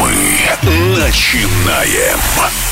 Мы начинаем.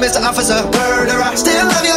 Me, Mr. Officer. Murderer, I still love you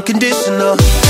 Unconditional.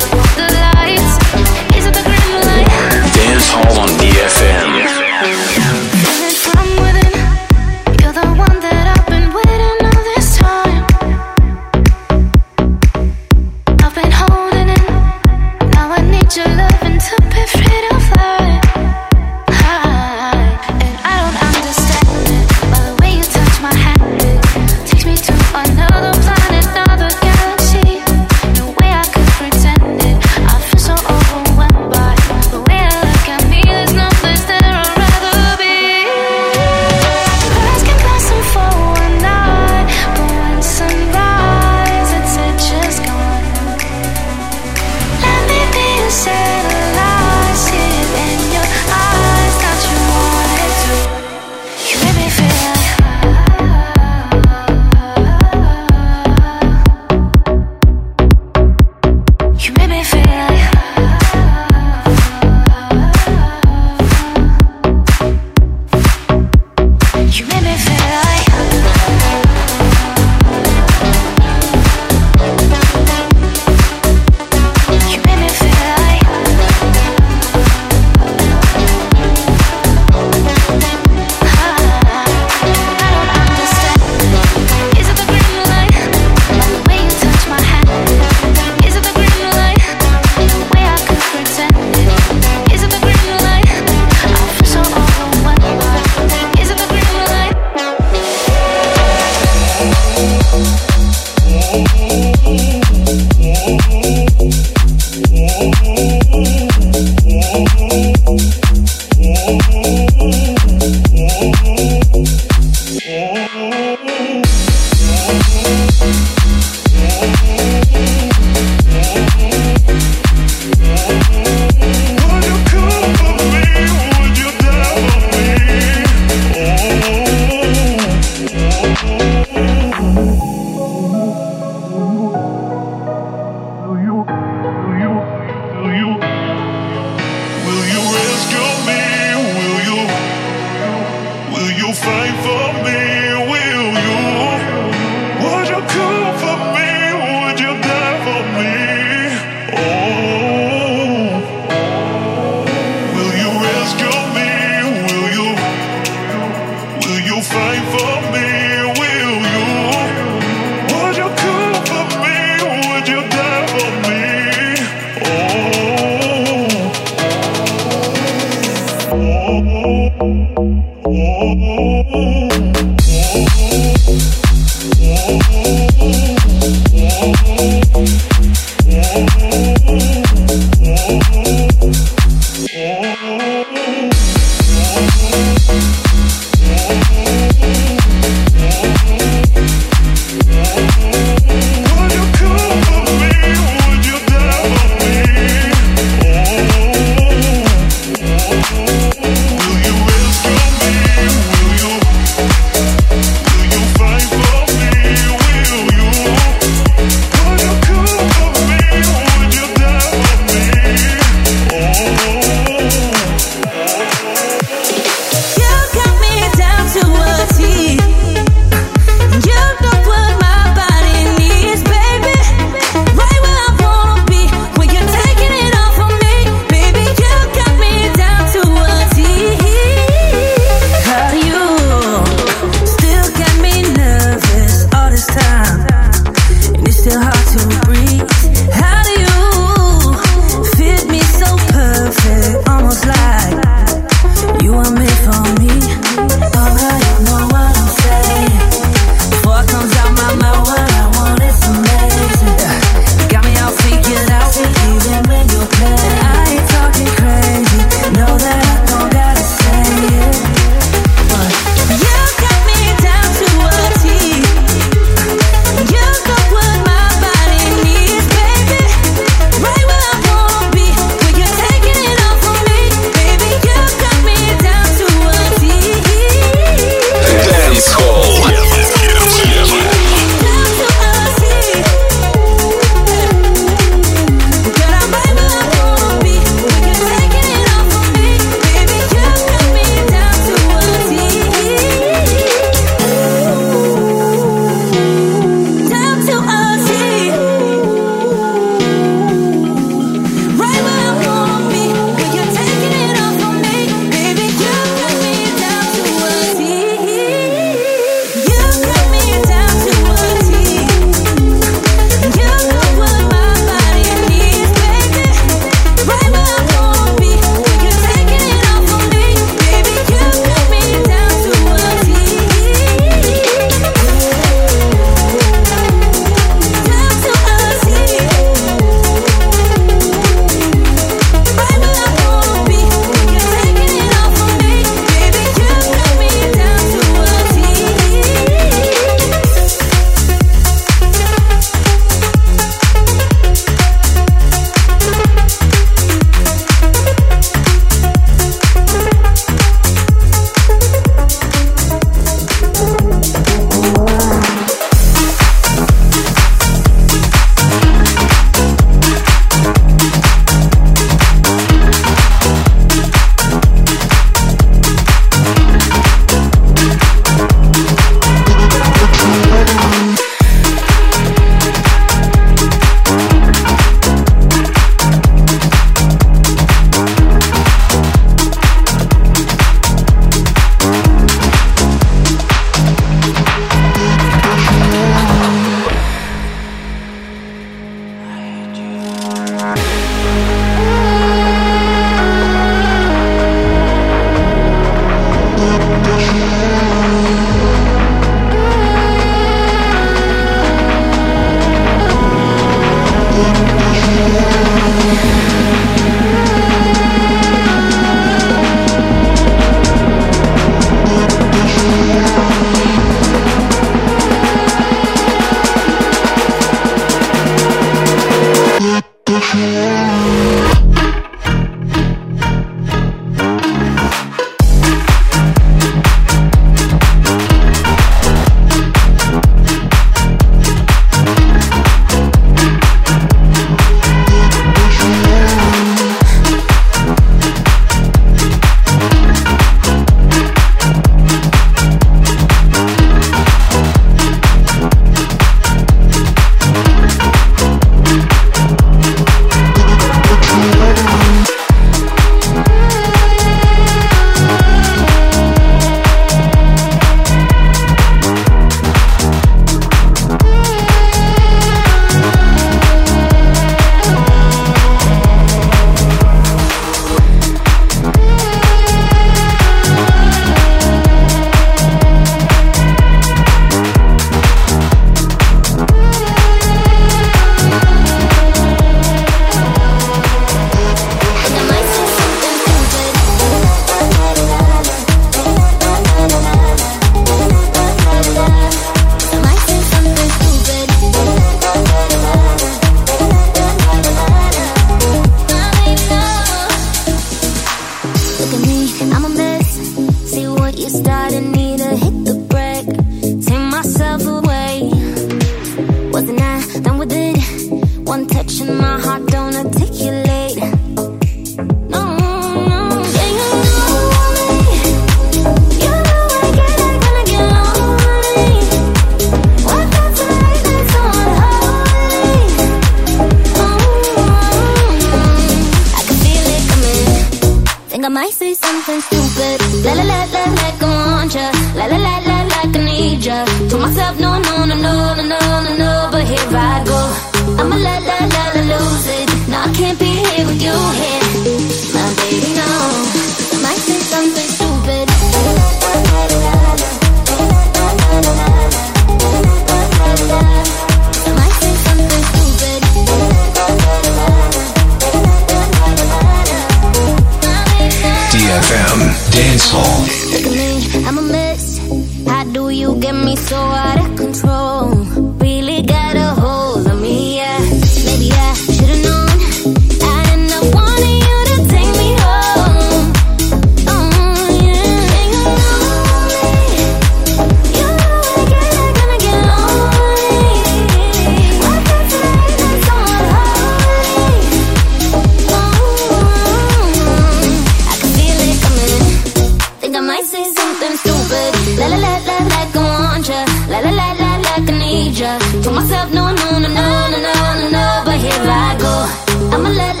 I'ma let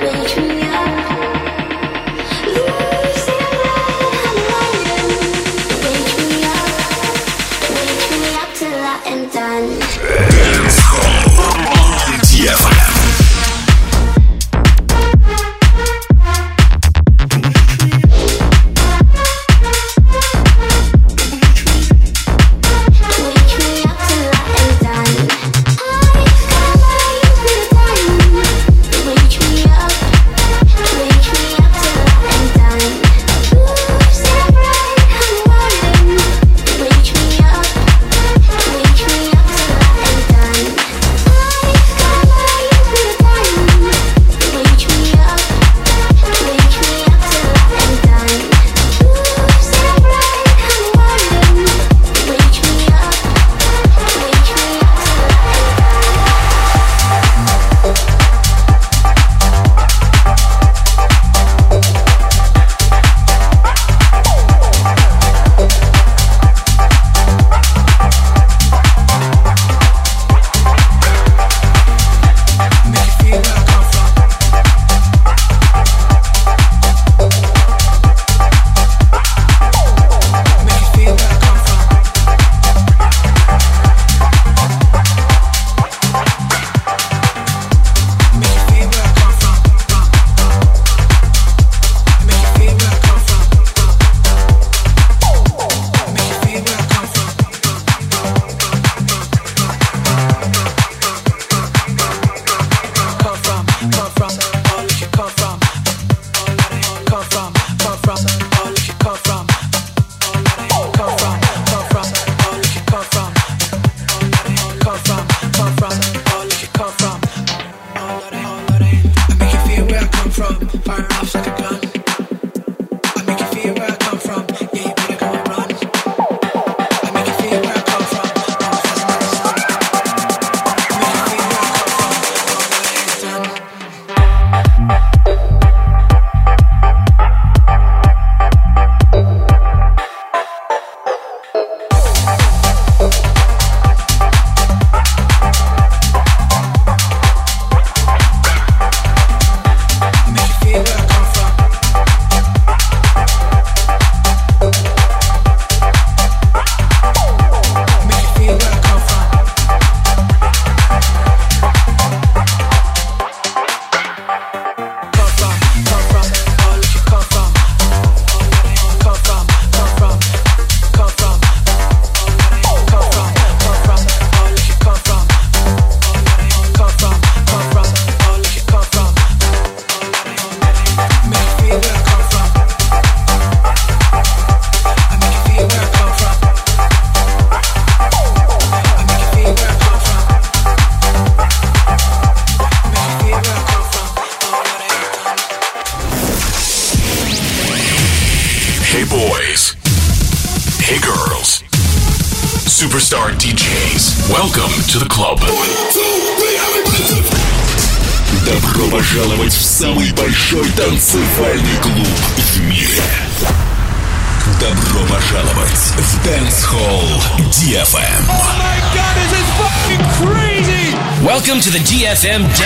Hey to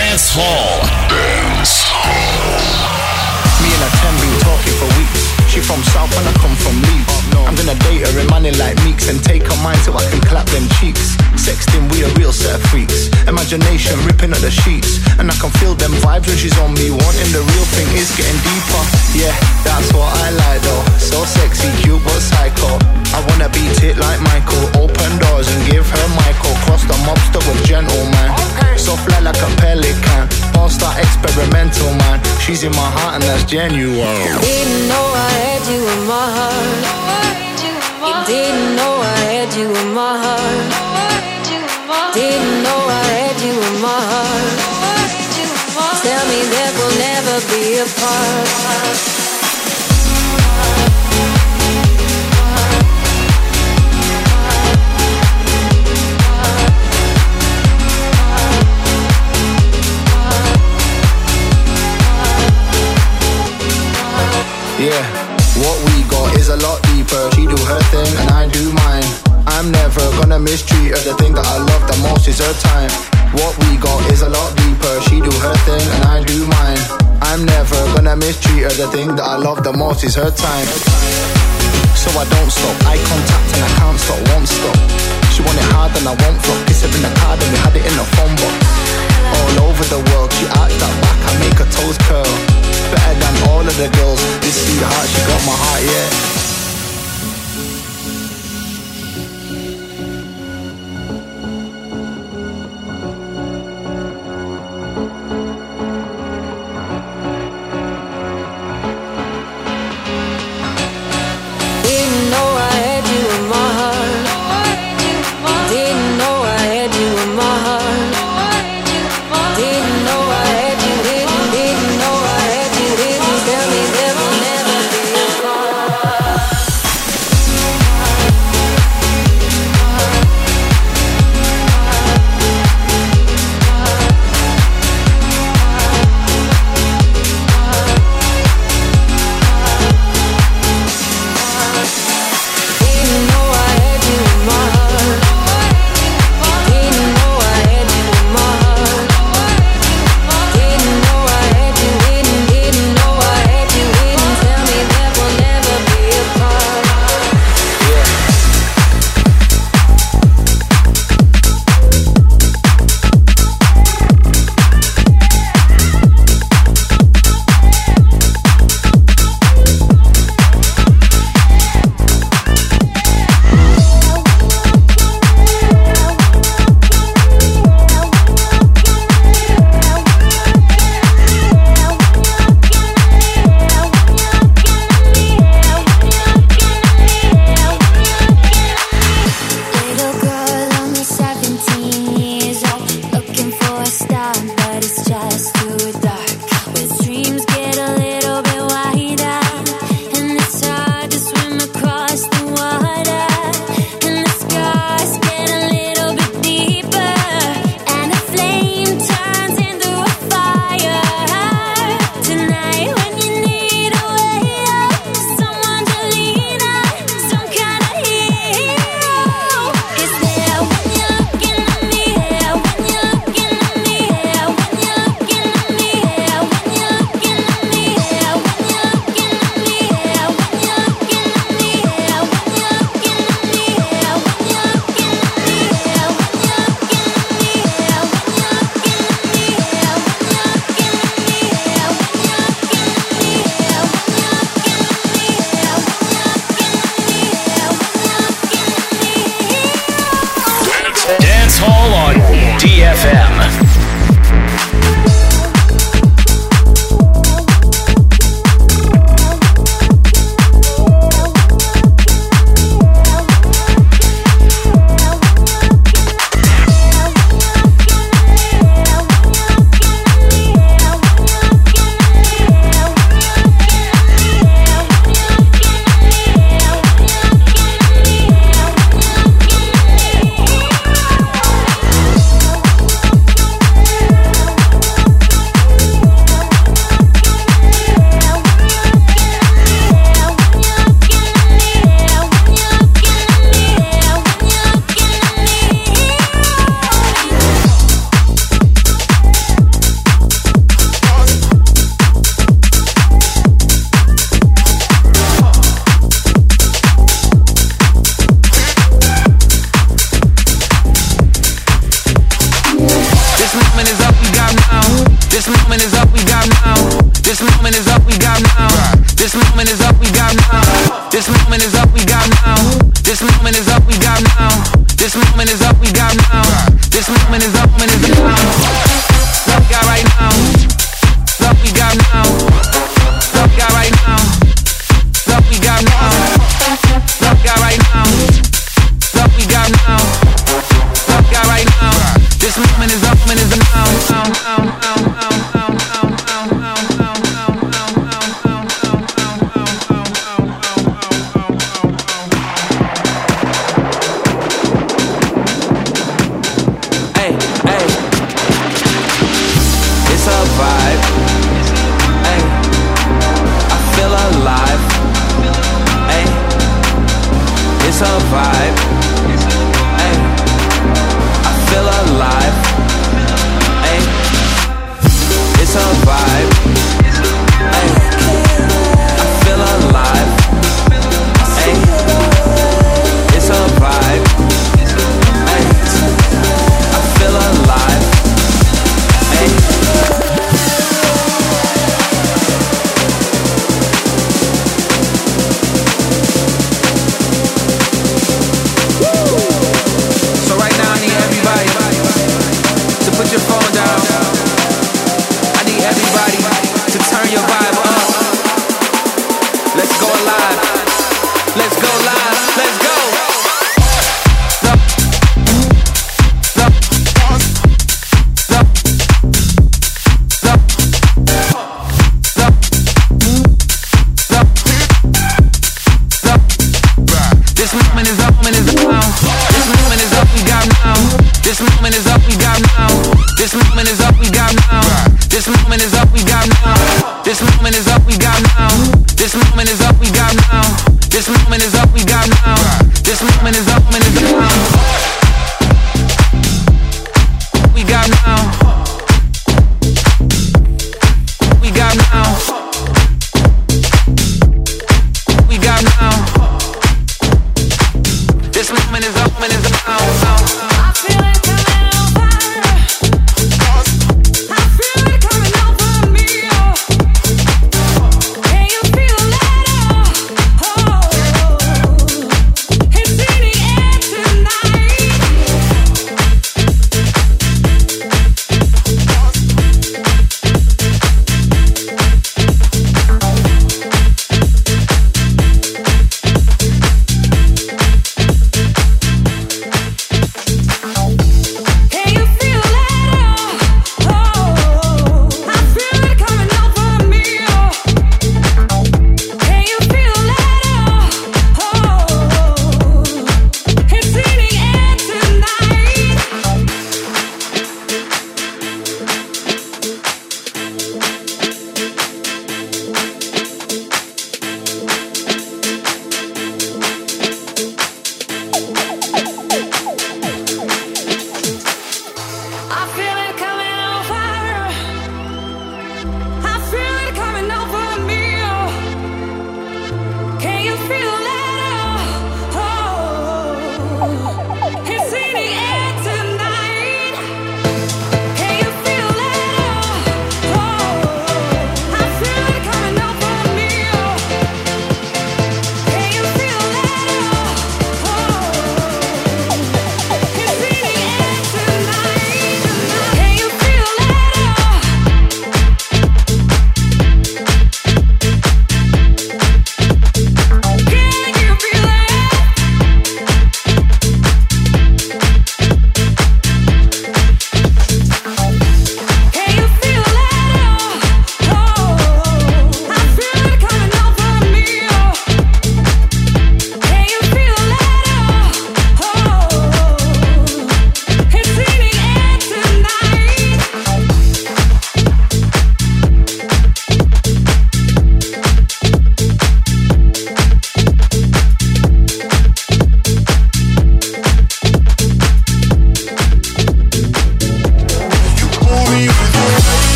This moment is up, we got now.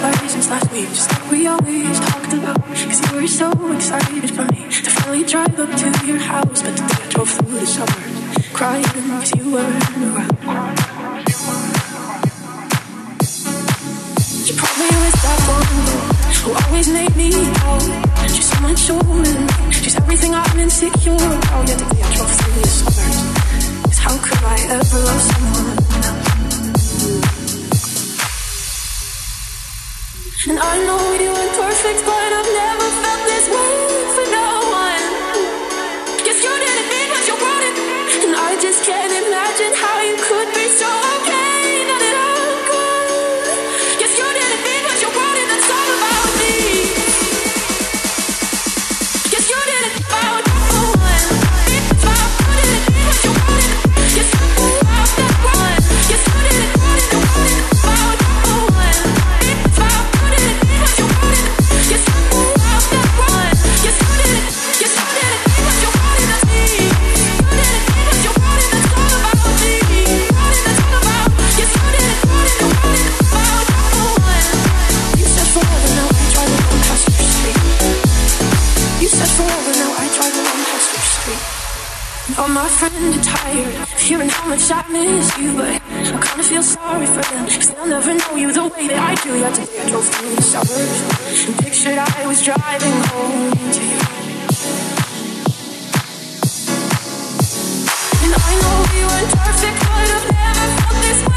since last week, just like we always talked about. Cause you were so excited for me to finally drive up to your house. But today I drove through the suburbs, crying cause you weren't around. You probably was that one who always made me out. She's so my older. she's everything I'm insecure about. Yet today I drove through the suburbs. Cause how could I ever love someone else? And I know we weren't perfect, but I've never kind of tired of hearing how much I miss you, but I kinda feel sorry for them, cause they'll never know you the way that I do. Yet today I drove through the suburbs and pictured I was driving home to you. And I know we weren't perfect, but I've never felt this.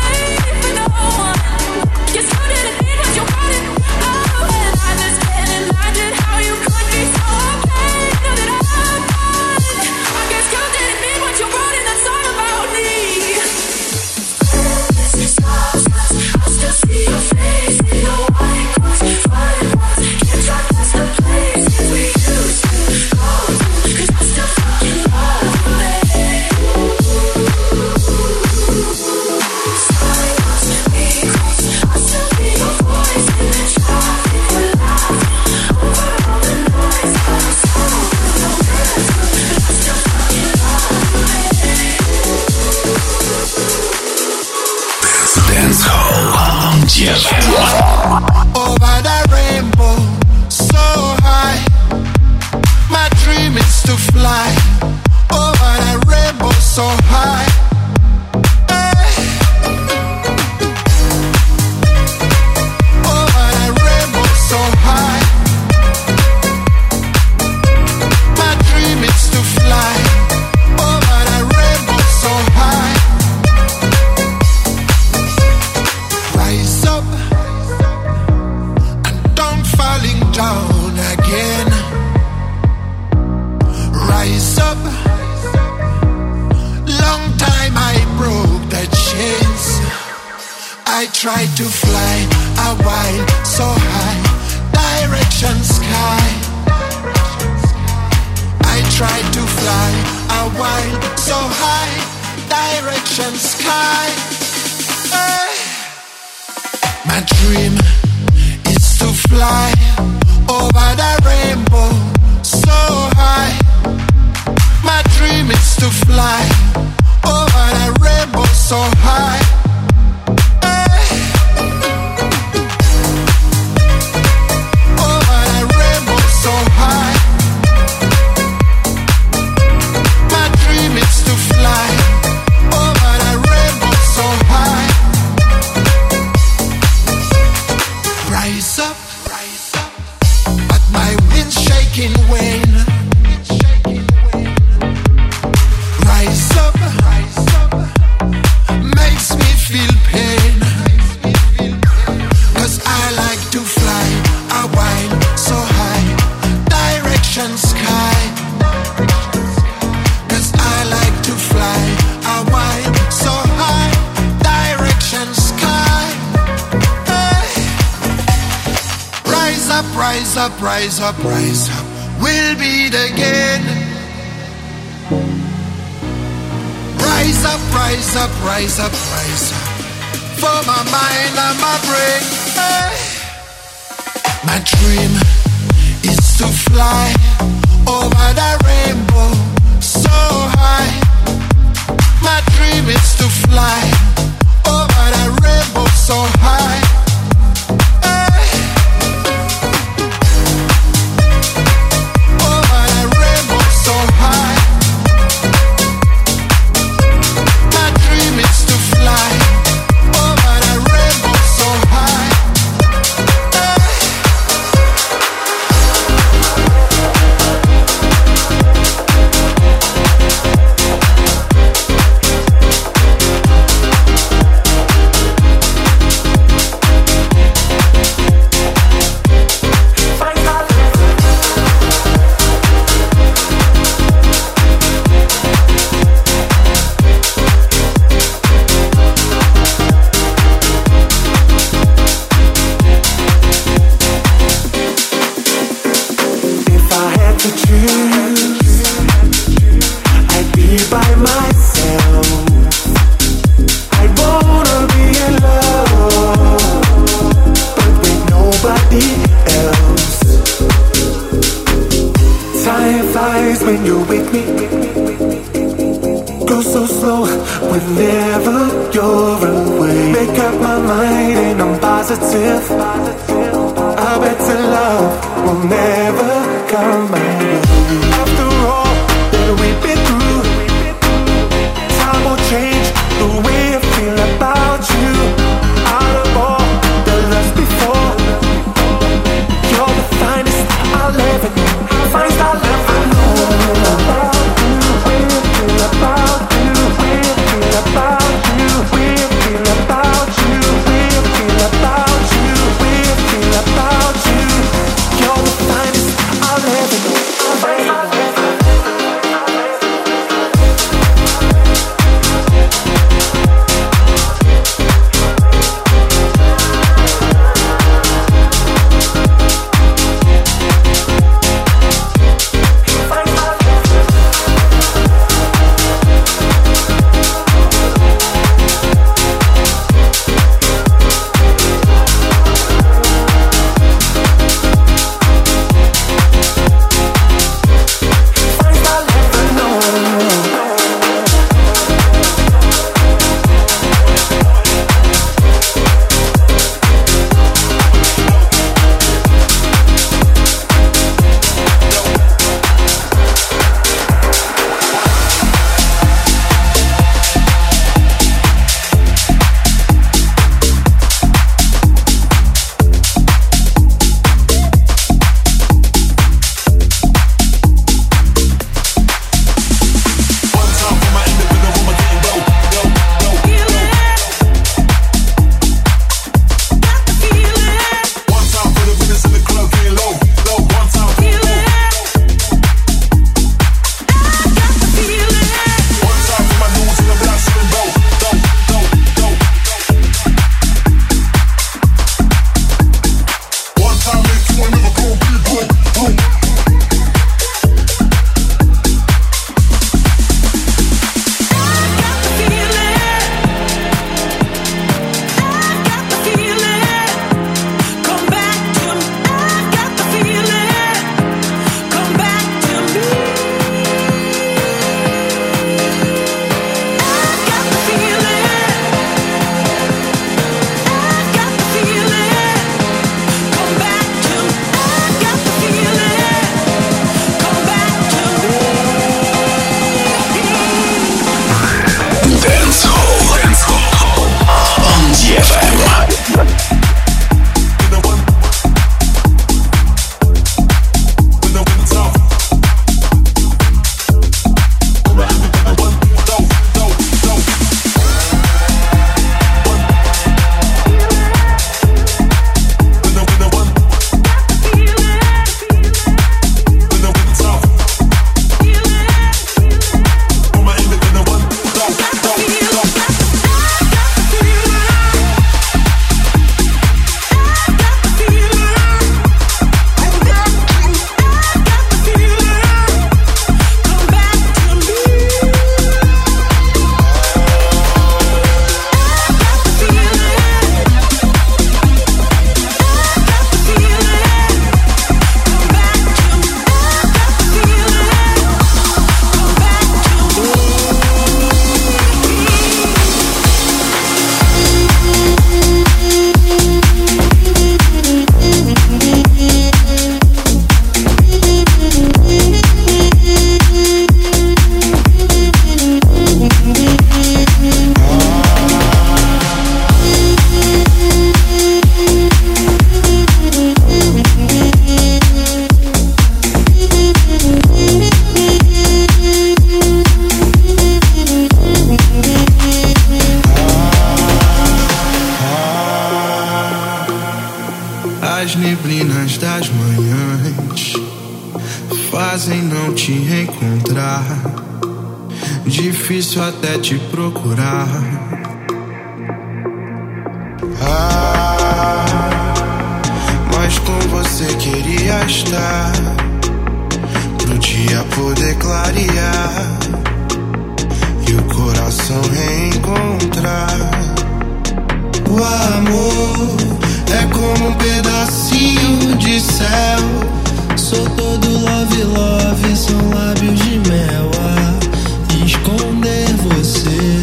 love, love são lábios de mel a esconder você.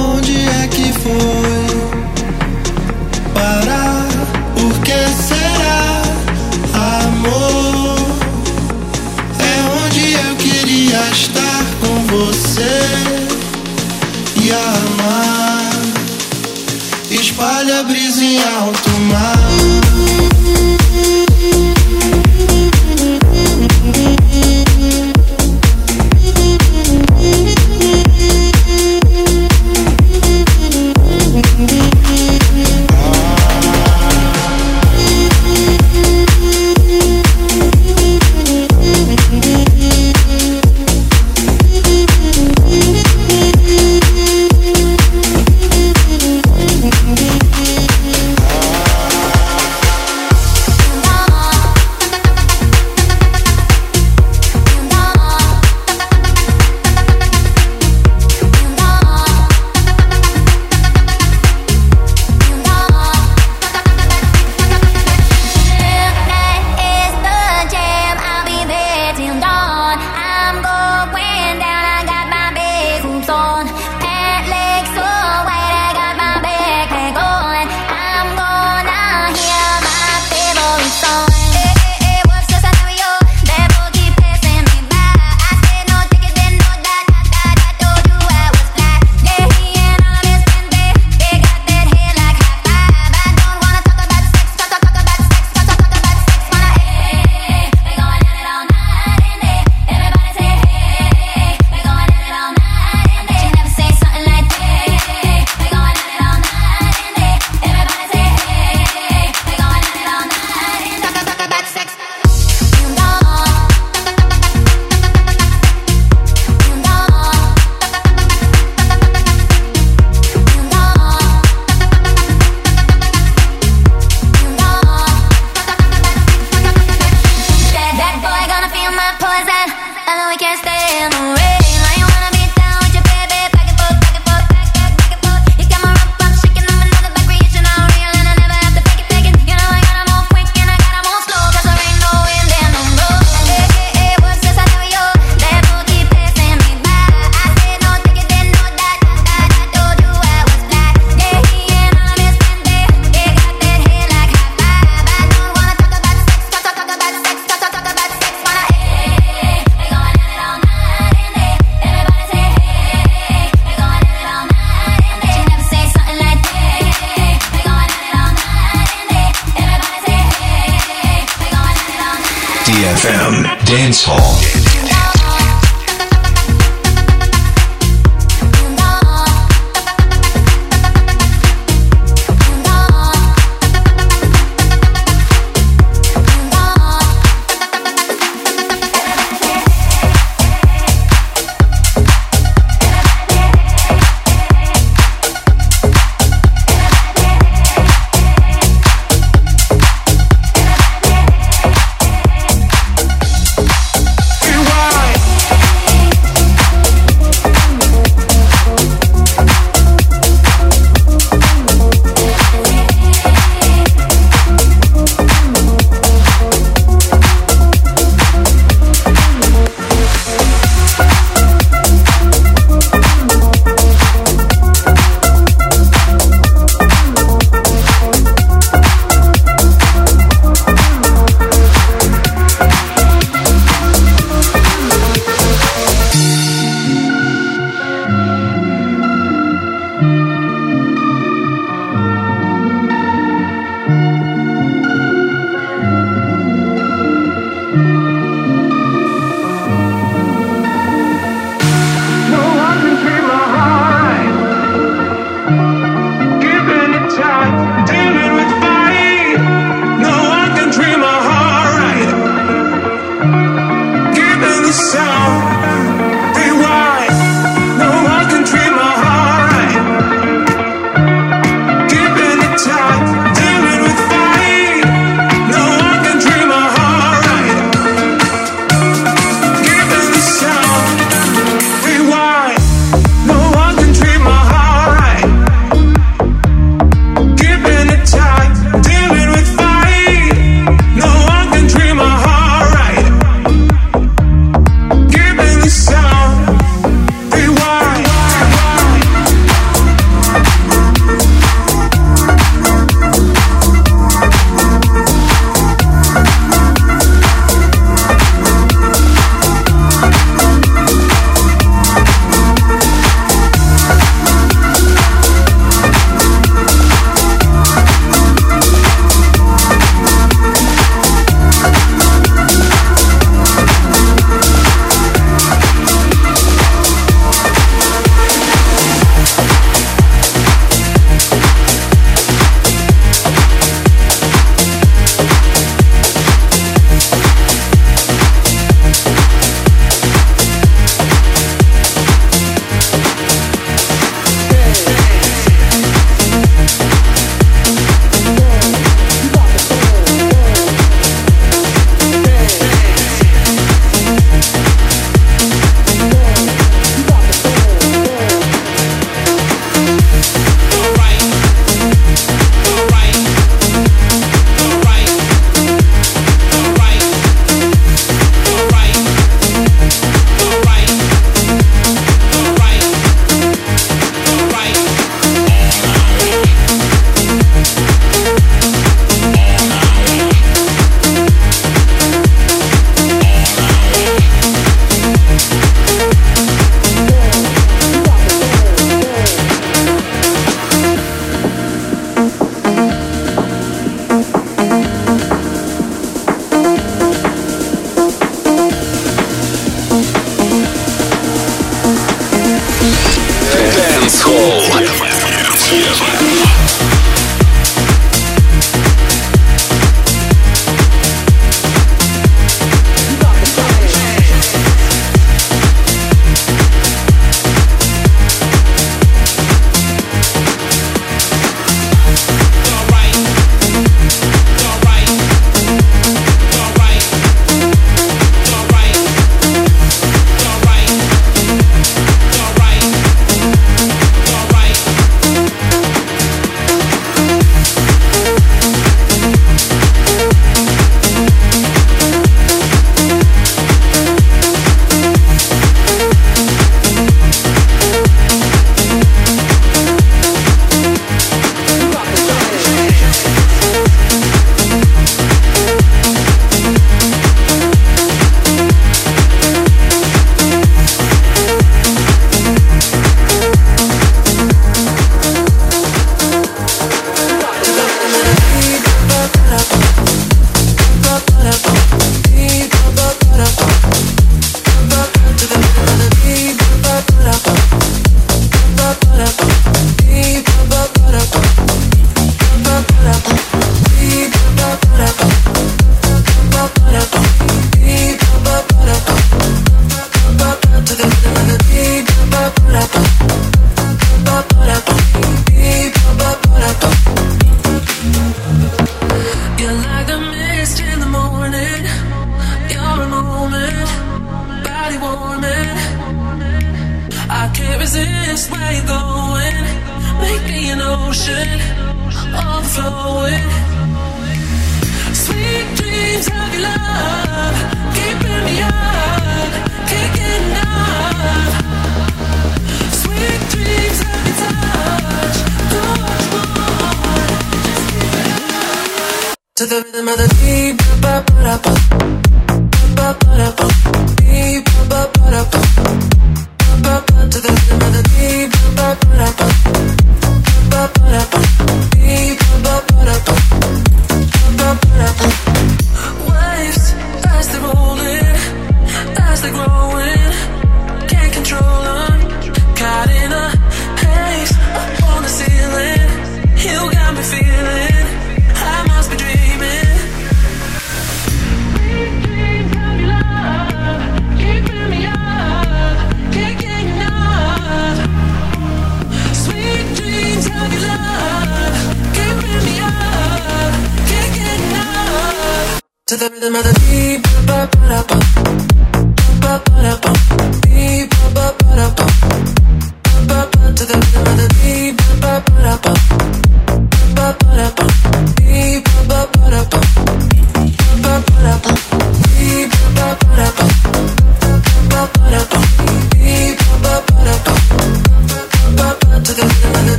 Onde é que foi parar? Por que será amor? É onde eu queria estar com você e amar. Espalha a brisa em alta.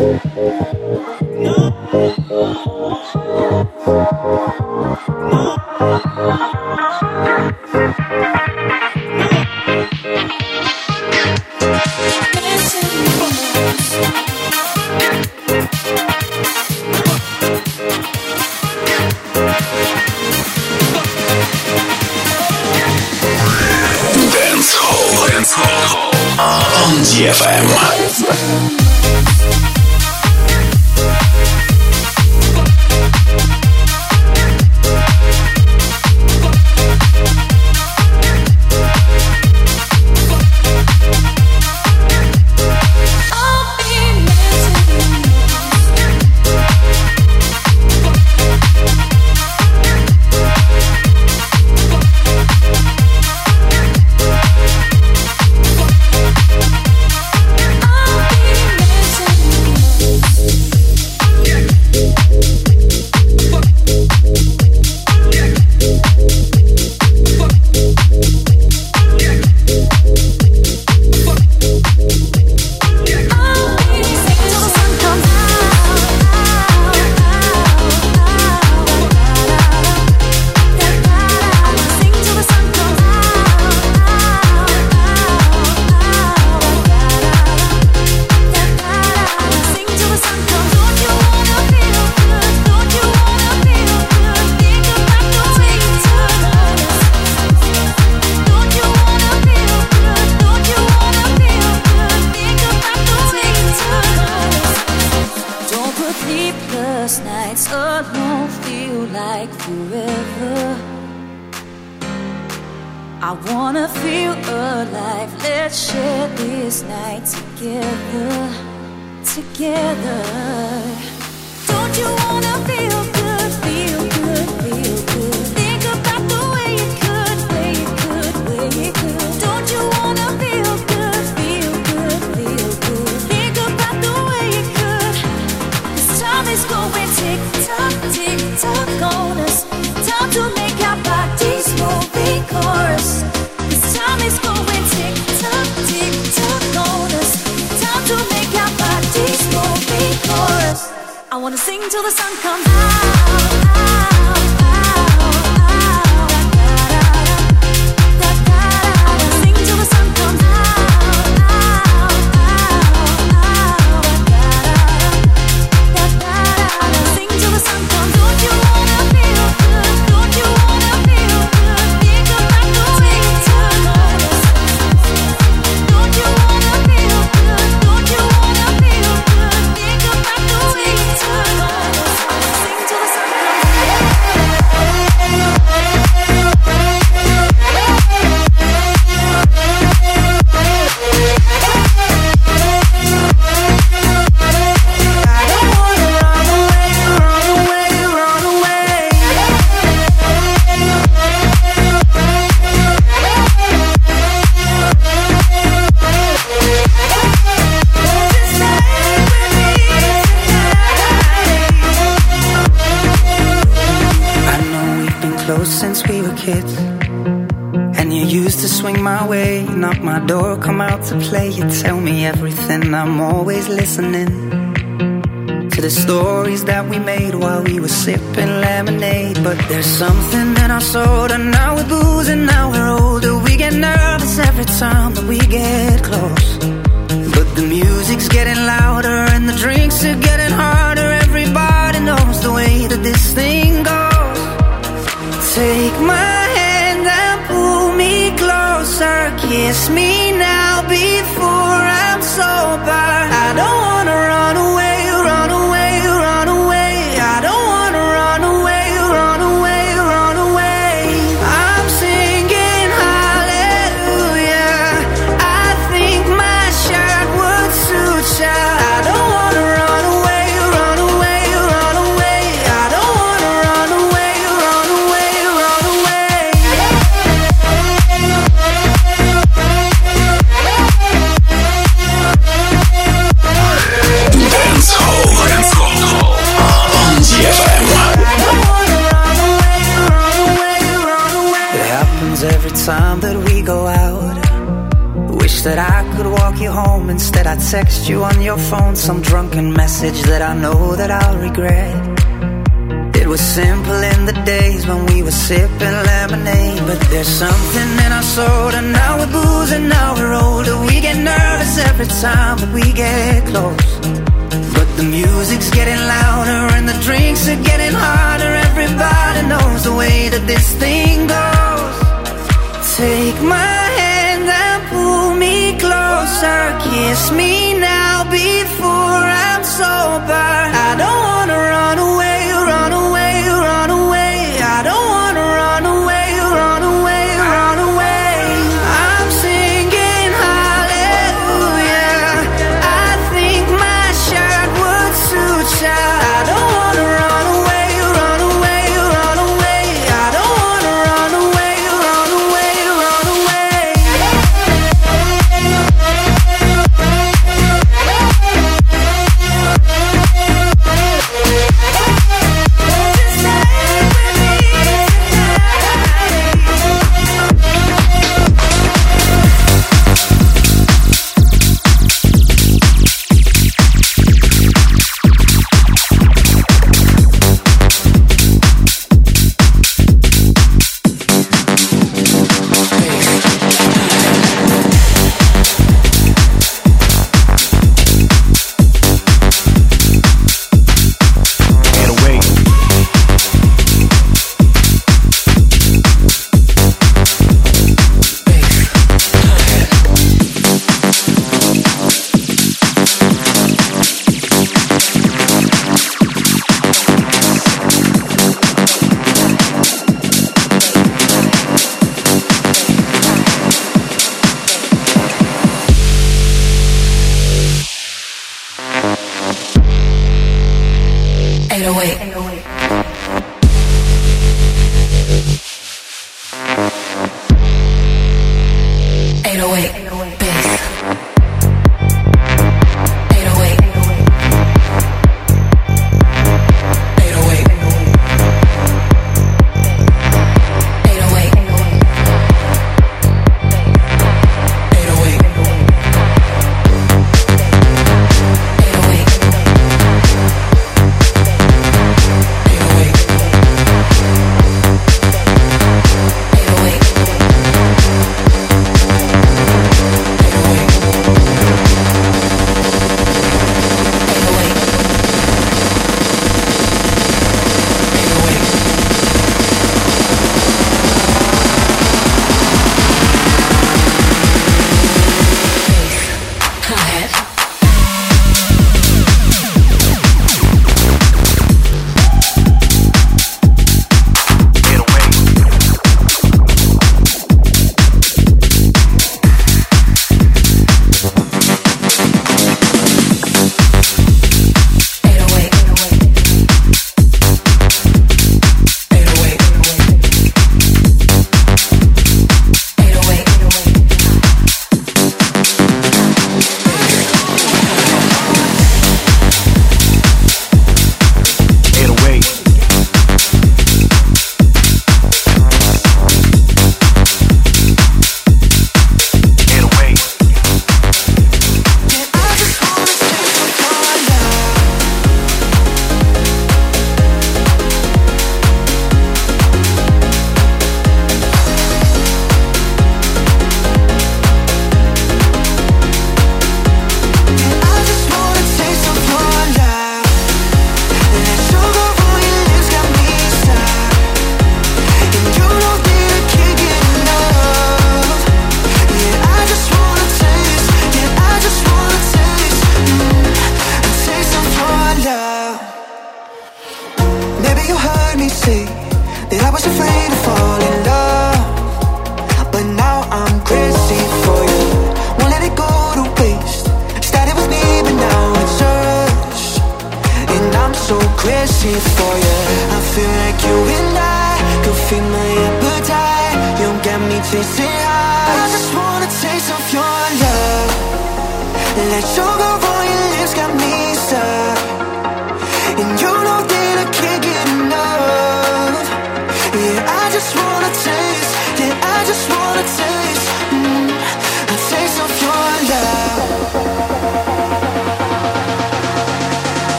Dance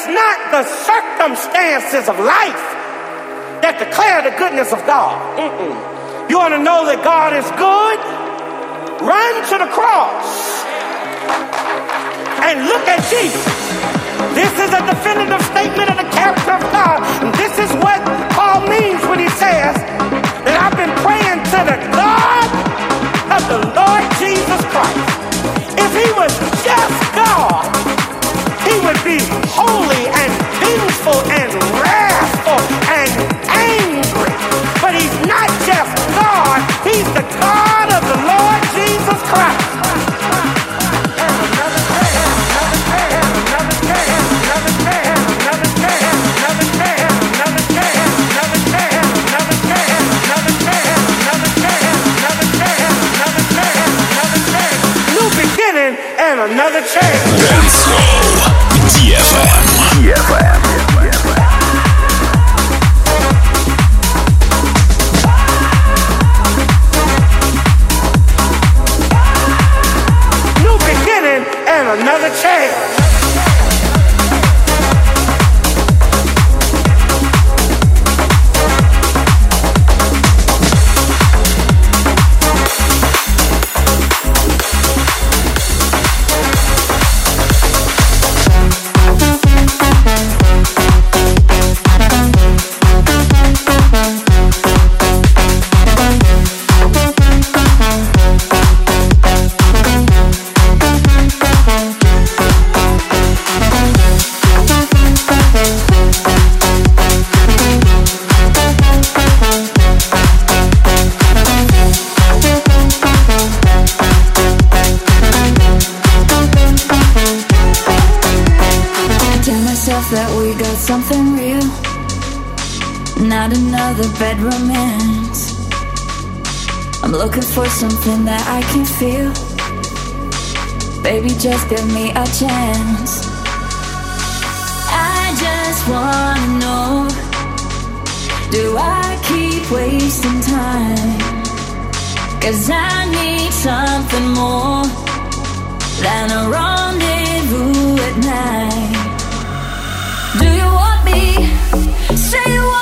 it's not the circumstances of life that declare the goodness of God. Mm-mm. You want to know that God is good? Run to the cross and look at Jesus. This is a definitive statement of the character of God. And this is what Paul means when he says that I've been praying to the God of the Lord Jesus Christ. If he was just God, he would be holy and vengeful and wrathful and angry. But he's not just God, he's the God of the Lord Jesus Christ. New beginning and another chance. Just give me a chance. I just wanna know Do I keep wasting time? Cause I need something more than a rendezvous at night. Do you want me? Say you want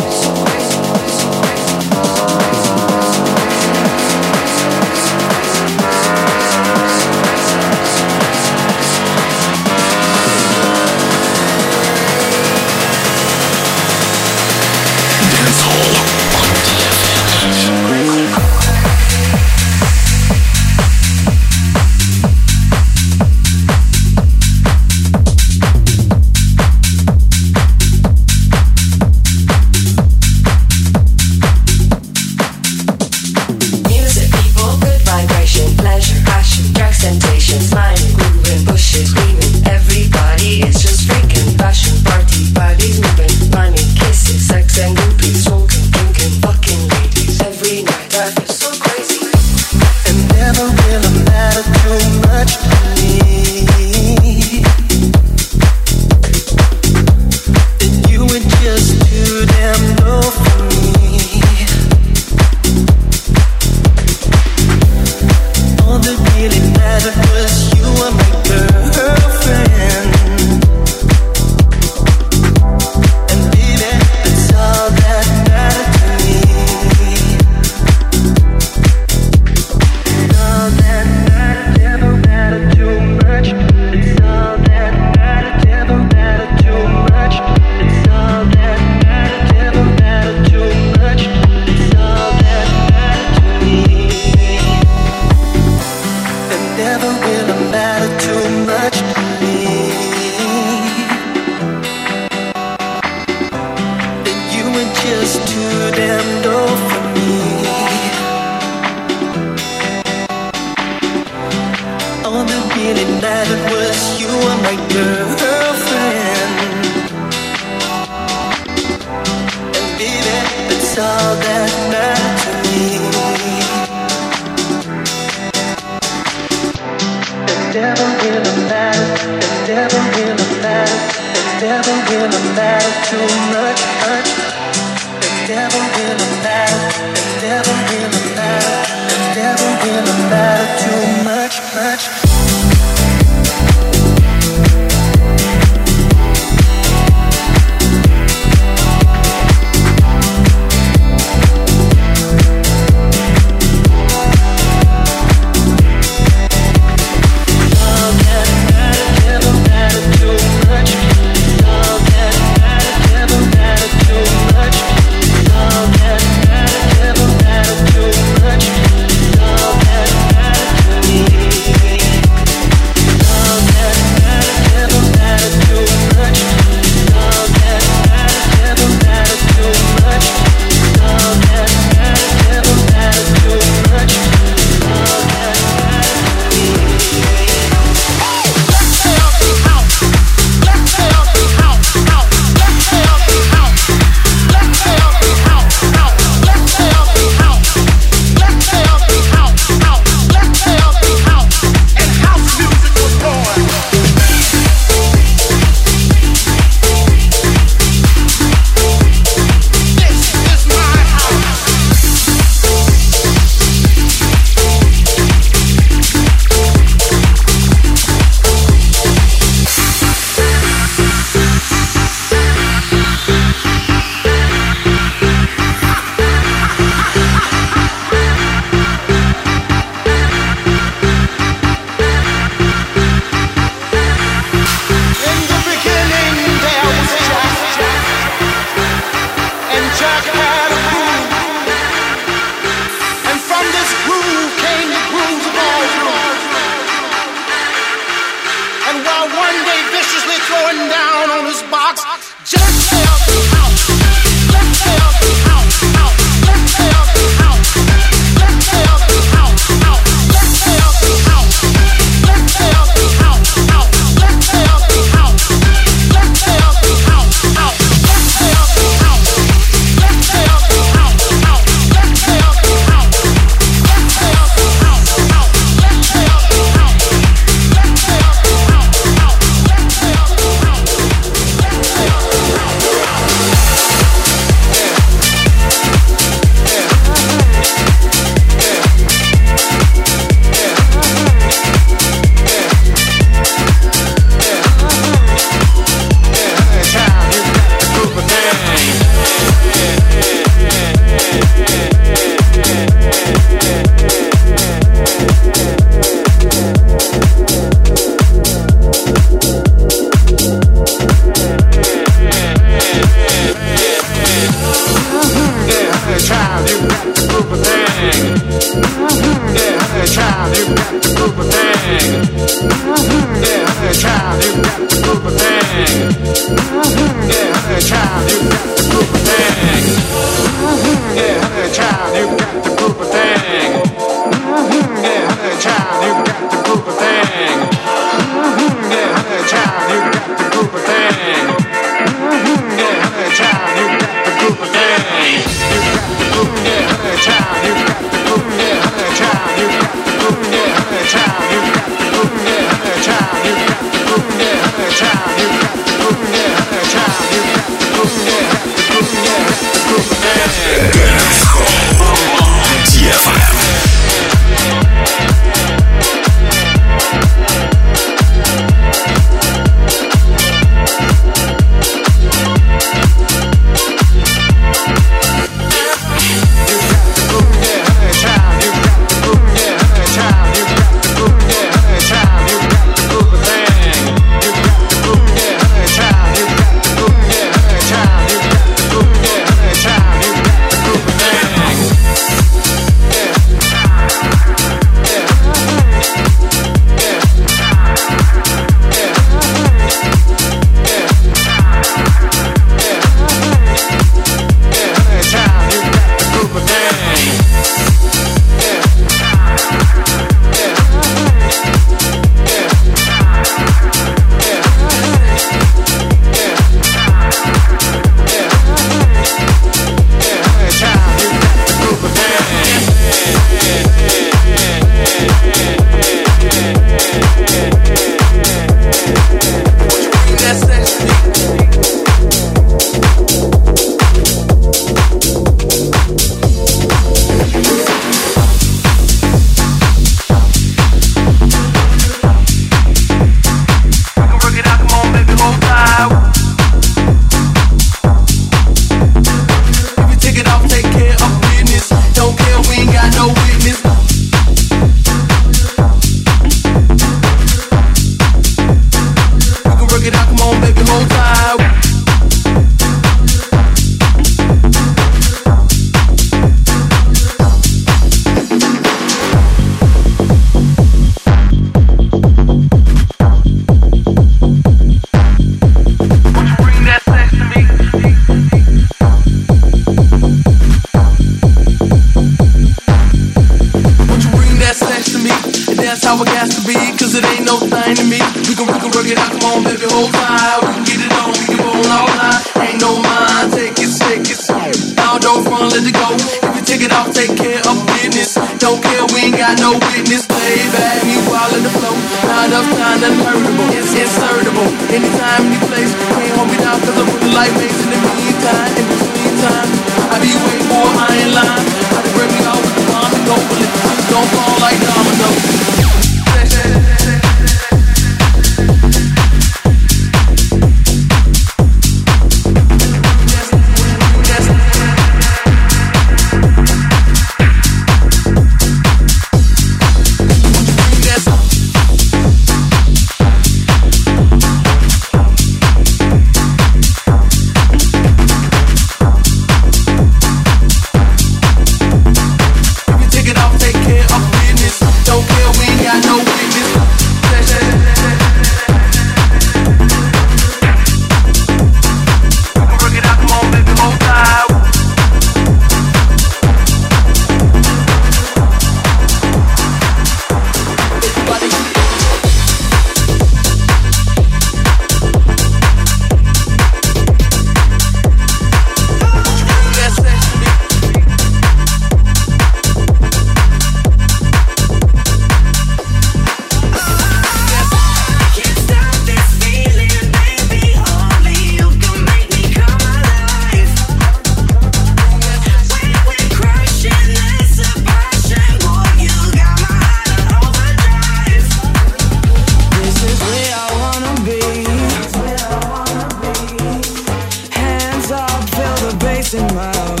in my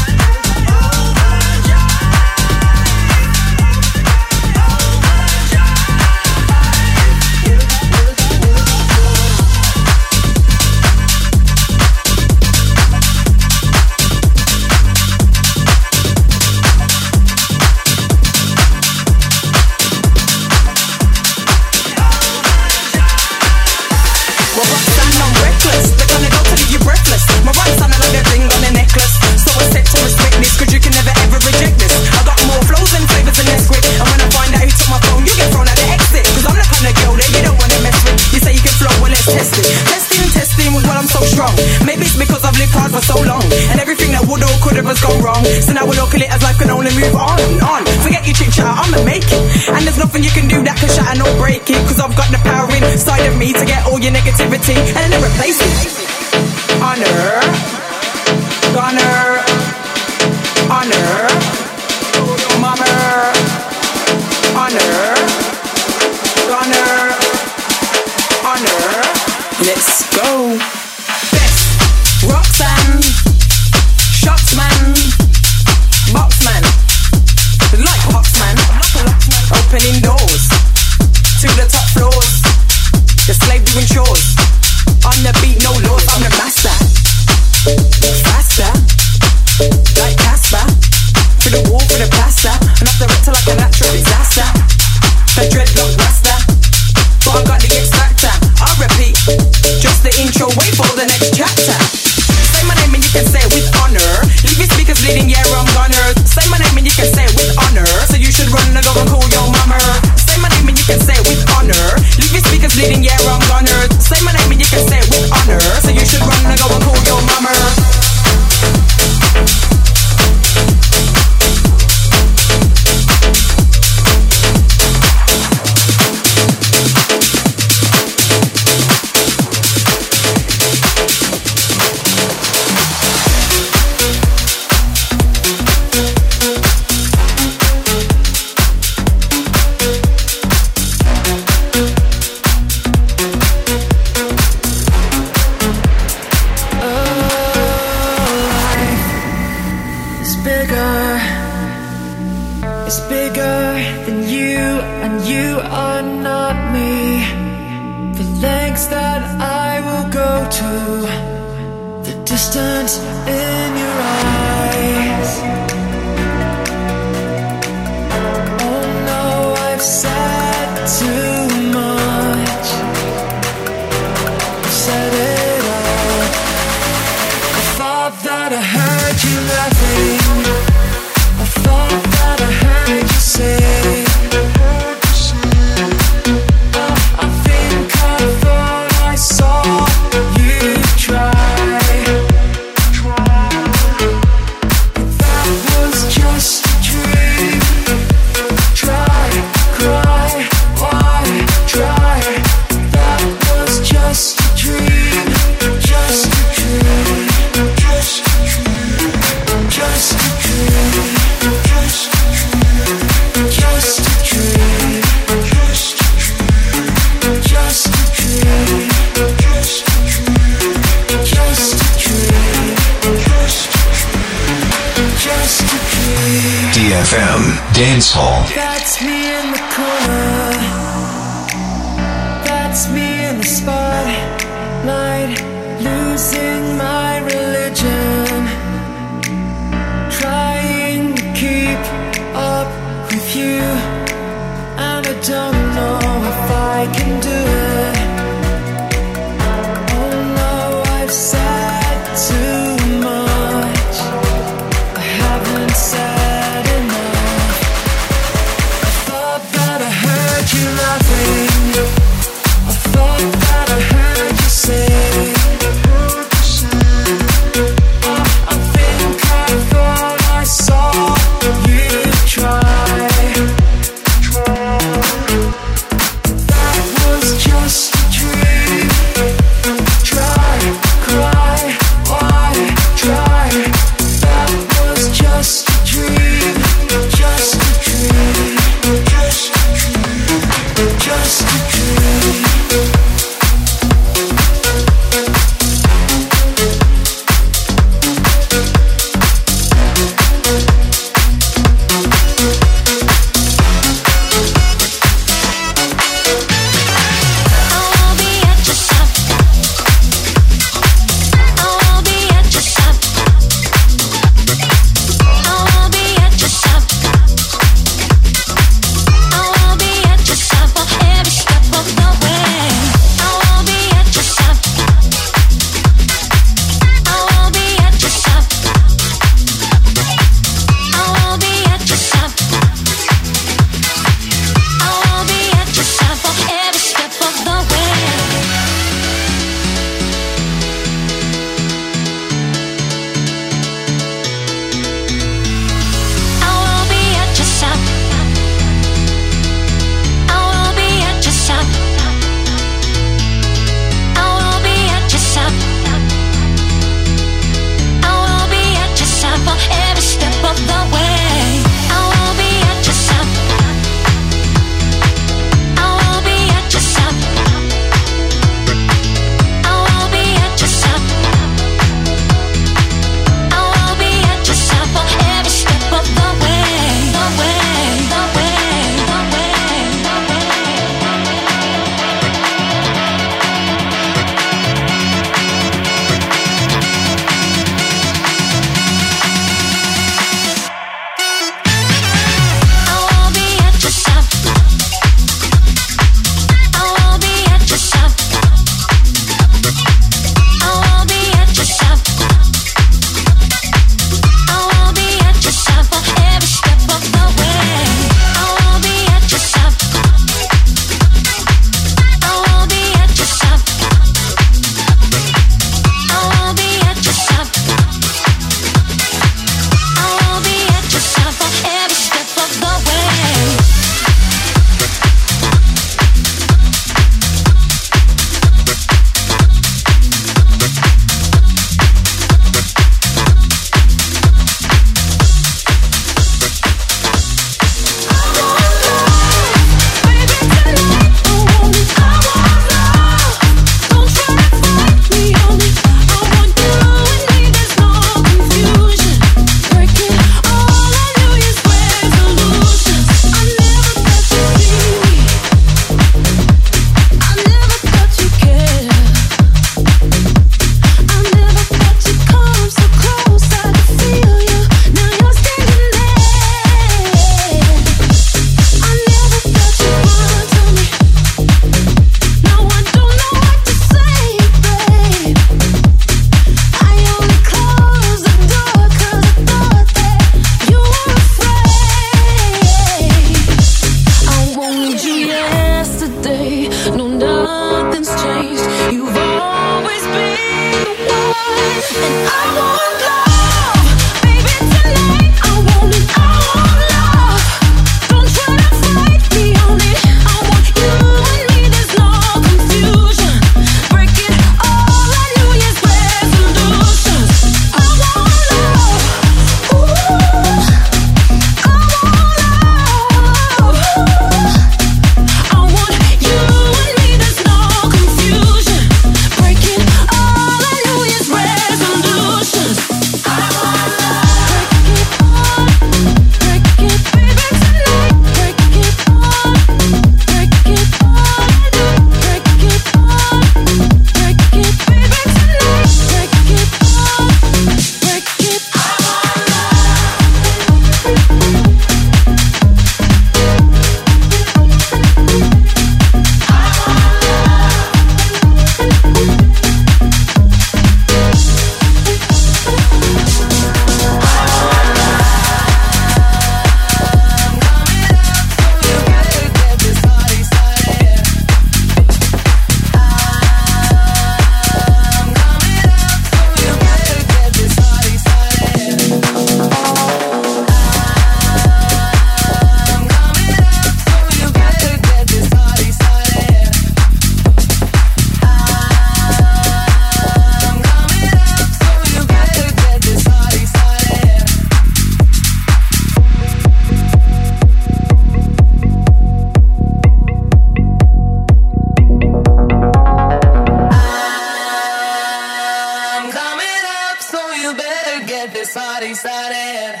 party started.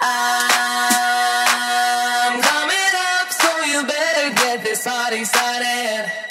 I'm coming up, so you better get this party started.